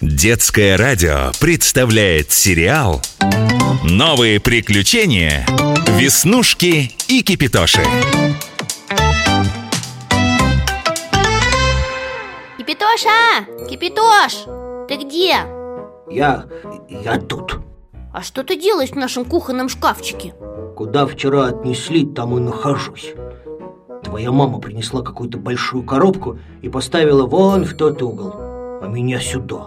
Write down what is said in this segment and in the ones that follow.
Детское радио представляет сериал «Новые приключения. Веснушки и Кипитоши». Кипитоша! Кипитош! Ты где? Я... я тут А что ты делаешь в нашем кухонном шкафчике? Куда вчера отнесли, там и нахожусь Твоя мама принесла какую-то большую коробку и поставила вон в тот угол А меня сюда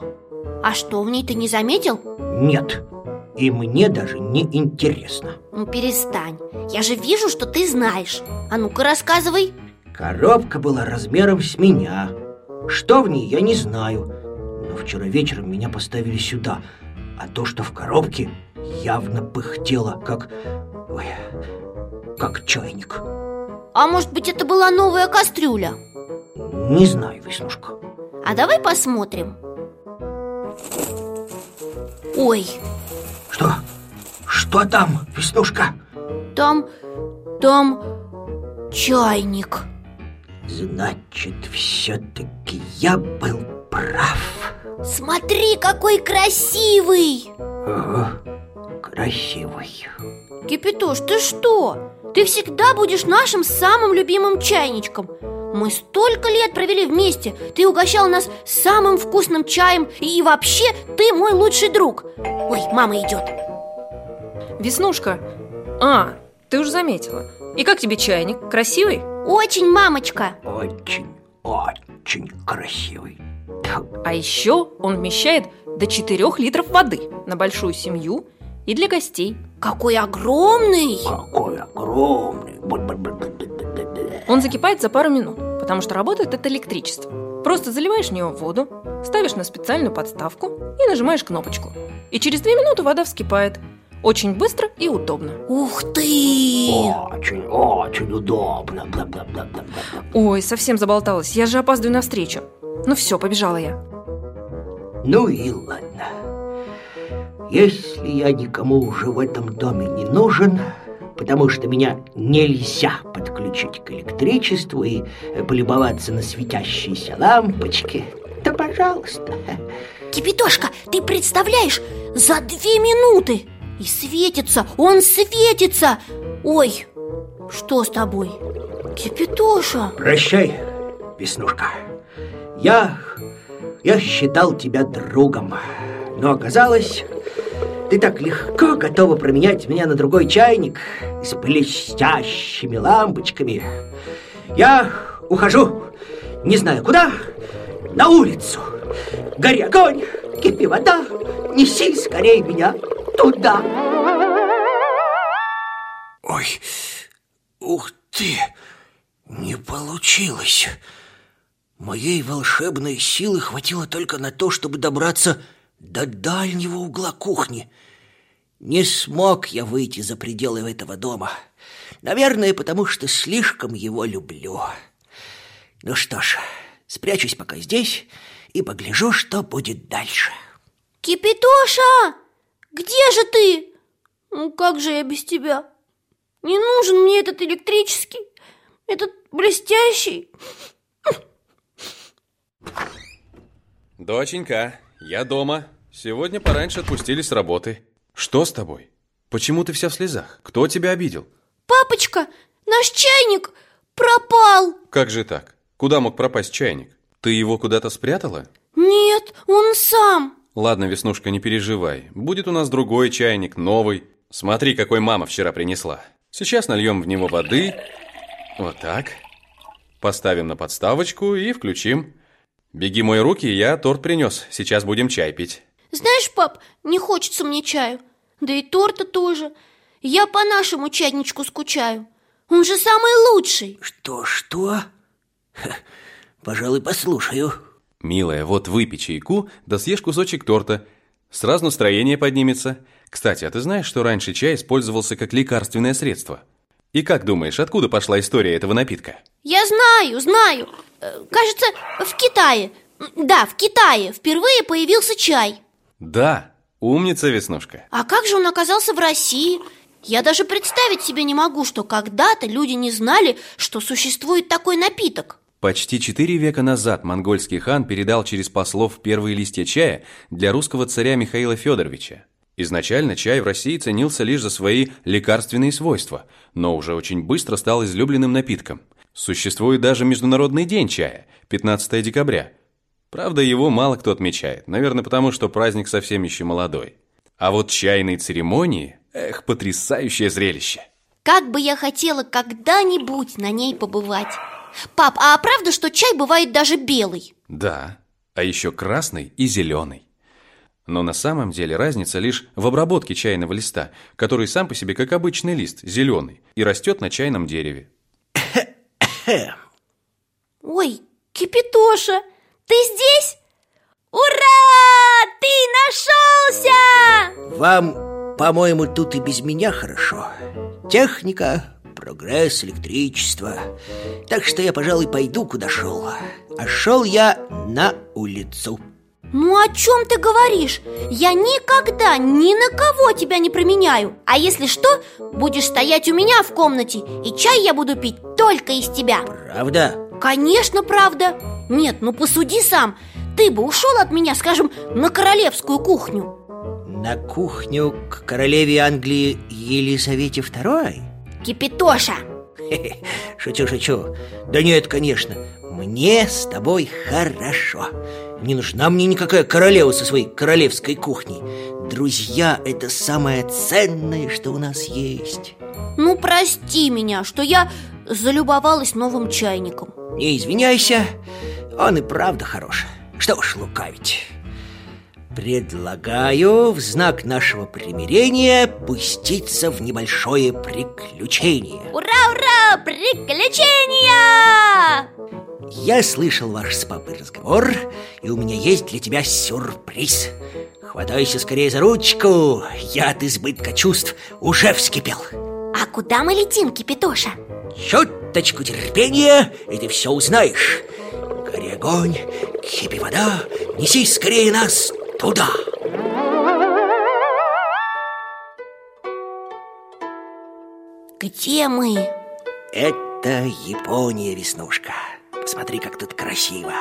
А что в ней ты не заметил? Нет, и мне даже не интересно. Ну перестань. Я же вижу, что ты знаешь. А ну-ка рассказывай. Коробка была размером с меня. Что в ней, я не знаю. Но вчера вечером меня поставили сюда. А то, что в коробке, явно пыхтело, как... Ой, как чайник. А может быть это была новая кастрюля? Не знаю, Веснушка. А давай посмотрим Ой, Что? Что там, Веснушка? там... там... чайник Значит, все-таки я был прав Смотри, какой красивый! Ага, красивый Кипятош, ты что? Ты всегда будешь нашим самым любимым чайничком Мы столько лет провели вместе. Ты угощал нас самым вкусным чаем. И вообще, ты мой лучший друг. Ой, мама идет. Веснушка А, ты уже заметила. И как тебе чайник? Красивый? Очень, мамочка. Очень, очень красивый. А еще он вмещает до 4 литров воды На большую семью и для гостей. Какой огромный! Какой огромный. Он закипает за пару минут Потому что работает от электричества Просто заливаешь в него воду Ставишь на специальную подставку И нажимаешь кнопочку. И через 2 минуты вода вскипает. Очень быстро и удобно. Ух ты! Очень, очень удобно. Бла-бла-бла-бла-бла. Ой, совсем заболталась. Я же опаздываю на встречу. Ну все, побежала я. Ну и ладно. Если я никому уже в этом доме не нужен Потому что меня нельзя подключить к электричеству И полюбоваться на светящиеся лампочки. То пожалуйста. Кипятошка, ты представляешь, за две минуты И светится, он светится. Ой, что с тобой? Кипятоша Прощай, Веснушка. Я... я считал тебя другом Но оказалось, ты так легко готова променять меня на другой чайник С блестящими лампочками. Я ухожу, не знаю куда, на улицу. Гори огонь, кипи вода, неси скорее меня туда. Ой, ух ты, не получилось. Моей волшебной силы хватило только на то, чтобы добраться до дальнего угла кухни. Не смог я выйти за пределы этого дома. Наверное, потому что слишком его люблю. Ну что ж, спрячусь пока здесь и погляжу, что будет дальше. Кипятоша! Где же ты? Ну как же я без тебя? Не нужен мне этот электрический, этот блестящий. Доченька, я дома. Сегодня пораньше отпустили с работы. Что с тобой? Почему ты вся в слезах? Кто тебя обидел? Папочка, наш чайник пропал. Как же так? Куда мог пропасть чайник? Ты его куда-то спрятала? Нет, он сам. Ладно, Веснушка, не переживай. Будет у нас другой чайник, новый. Смотри, какой мама вчера принесла. Сейчас нальем в него воды. Вот так. Поставим на подставочку и включим. Беги мой руки, я торт принес. Сейчас будем чай пить. Знаешь, пап, не хочется мне чаю. Да и торта тоже. Я по нашему чайничку скучаю. Он же самый лучший. Что-что? Ха, Пожалуй, послушаю. Милая, вот выпей чайку, да съешь кусочек торта. Сразу настроение поднимется. Кстати, а ты знаешь, что раньше чай использовался как лекарственное средство? И как думаешь, откуда пошла история этого напитка? Я знаю, знаю. Э, Кажется, в Китае. Да, в Китае впервые появился чай. Да, умница, Веснушка. А как же он оказался в России? Я даже представить себе не могу, что когда-то люди не знали, что существует такой напиток. Почти четыре века назад монгольский хан передал через послов первые листья чая для русского царя Михаила Федоровича. Изначально чай в России ценился лишь за свои лекарственные свойства, но уже очень быстро стал излюбленным напитком. Существует даже Международный день чая, 15 декабря. Правда, его мало кто отмечает, наверное, потому что праздник совсем еще молодой. А вот чайные церемонии, эх, потрясающее зрелище. Как бы я хотела когда-нибудь на ней побывать Пап, а правда, что чай бывает даже белый? Да, а еще красный и зеленый. Но на самом деле разница лишь в обработке чайного листа, который сам по себе как обычный лист, зеленый, и растет на чайном дереве. Ой, Кипитоша, ты здесь? Ура! Ты нашелся! Вам, по-моему, тут и без меня хорошо. Техника, прогресс, электричество. Так что я, пожалуй, пойду, куда шел. А шел я на улицу. Ну о чем ты говоришь? Я никогда ни на кого тебя не променяю. А если что, будешь стоять у меня в комнате И чай я буду пить только из тебя. Правда? Конечно, правда. Нет, ну посуди сам. Ты бы ушел от меня, скажем, на королевскую кухню. На кухню к королеве Англии Елизавете II? Кипитоша Шучу, шучу. Да нет, конечно. Мне с тобой хорошо Не нужна мне никакая королева со своей королевской кухней. Друзья – это самое ценное, что у нас есть. Ну, прости меня, что я залюбовалась новым чайником. Не извиняйся, он и правда хорош. Что уж лукавить. Предлагаю в знак нашего примирения пуститься в небольшое приключение. Ура, ура, приключения! Я слышал ваш с папой разговор, и у меня есть для тебя сюрприз. Хватайся скорее за ручку, я от избытка чувств уже вскипел. А куда мы летим, Кипитоша? Чуточку терпения, и ты все узнаешь. Гори огонь, кипи вода, неси скорее нас туда. Где мы? Это Япония, Веснушка. Посмотри, как тут красиво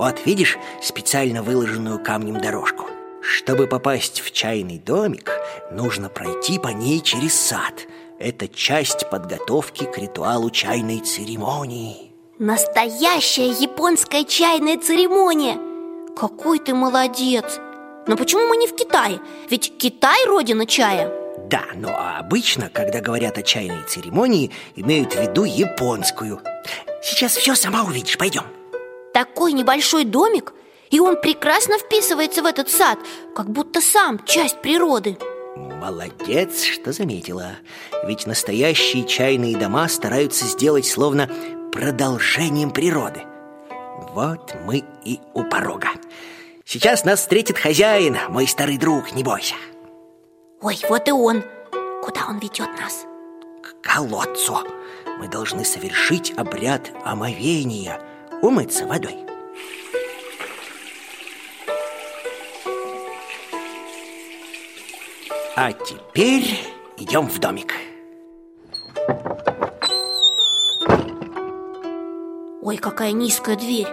Вот, видишь специально выложенную камнем дорожку. Чтобы попасть в чайный домик, нужно пройти по ней через сад. Это часть подготовки к ритуалу чайной церемонии. Настоящая японская чайная церемония! Какой ты молодец! Но почему мы не в Китае? Ведь Китай родина чая. Да, но обычно, когда говорят о чайной церемонии, имеют в виду японскую. Сейчас все сама увидишь, пойдем Такой небольшой домик И он прекрасно вписывается в этот сад Как будто сам часть природы. Молодец, что заметила. Ведь настоящие чайные дома стараются сделать словно продолжением природы. Вот мы и у порога. Сейчас нас встретит хозяин, мой старый друг, не бойся. Ой, вот и он. Куда он ведет нас? К колодцу. Мы должны совершить обряд омовения Умыться водой. А теперь идем в домик. Ой, какая низкая дверь.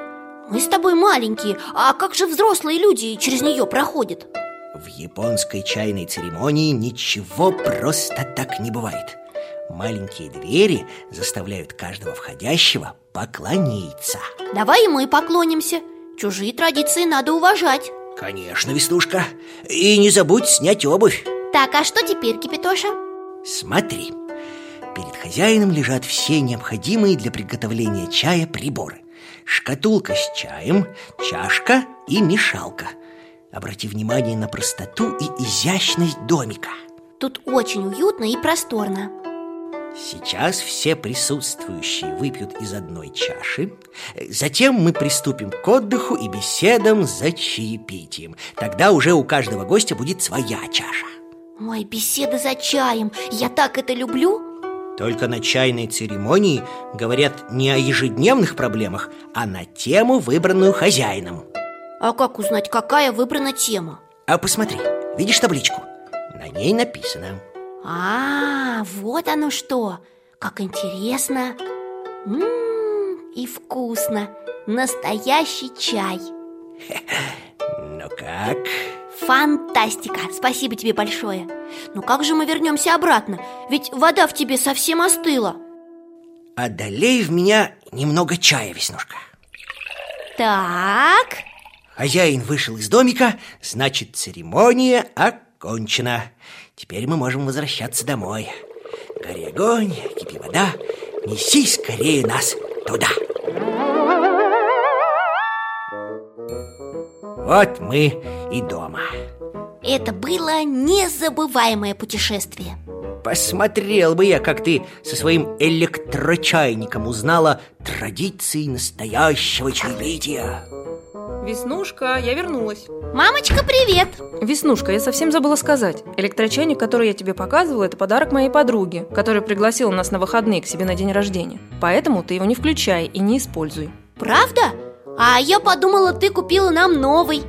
Мы с тобой маленькие А как же взрослые люди через нее проходят? В японской чайной церемонии ничего просто так не бывает Маленькие двери заставляют каждого входящего поклониться. Давай и мы поклонимся. Чужие традиции надо уважать. Конечно, Веснушка. И не забудь снять обувь. Так, а что теперь, Кипитоша? Смотри. Перед хозяином лежат все необходимые для приготовления чая приборы. Шкатулка с чаем, чашка и мешалка. Обрати внимание на простоту и изящность домика. Тут очень уютно и просторно Сейчас все присутствующие выпьют из одной чаши. Затем мы приступим к отдыху и беседам за чаепитием. Тогда уже у каждого гостя будет своя чаша. Ой, беседы за чаем, я так это люблю. Только на чайной церемонии говорят не о ежедневных проблемах, а на тему, выбранную хозяином. А как узнать, какая выбрана тема? А посмотри, видишь табличку? На ней написано А, вот оно что! Как интересно! М-м, и вкусно Настоящий чай Ну как? Фантастика! Спасибо тебе большое Ну как же мы вернемся обратно? Ведь вода в тебе совсем остыла Одолей в меня немного чая, Веснушка Так, Хозяин вышел из домика, значит, церемония окончена Теперь мы можем возвращаться домой. Гори огонь, кипи вода Неси скорее нас туда. Вот мы и дома. Это было незабываемое путешествие. Посмотрел бы я, как ты со своим электрочайником узнала традиции настоящего чаепития Веснушка, я вернулась. Мамочка, привет! Веснушка, я совсем забыла сказать. Электрочайник, который я тебе показывала, это подарок моей подруге Которая пригласила нас на выходные к себе на день рождения. Поэтому ты его не включай и не используй. Правда? А я подумала, ты купила нам новый.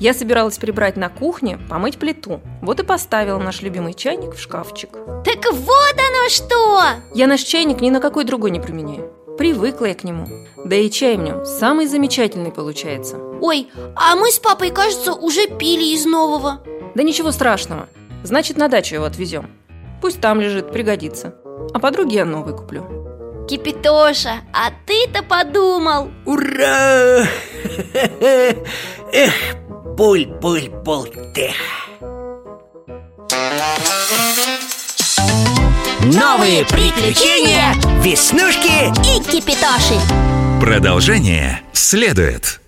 Я собиралась прибрать на кухне, помыть плиту. Вот и поставила наш любимый чайник в шкафчик. Так вот оно что! Я наш чайник ни на какой другой не применяю Привыкла я к нему. Да и чай в нем самый замечательный получается. Ой, а мы с папой, кажется, уже пили из нового. Да ничего страшного. Значит, на дачу его отвезем. Пусть там лежит, пригодится. А подруге я новый куплю. Кипитоша, а ты-то подумал. Ура! Эх, буль-буль-буль-тех Новые приключения Веснушки и Кипитоши Продолжение следует.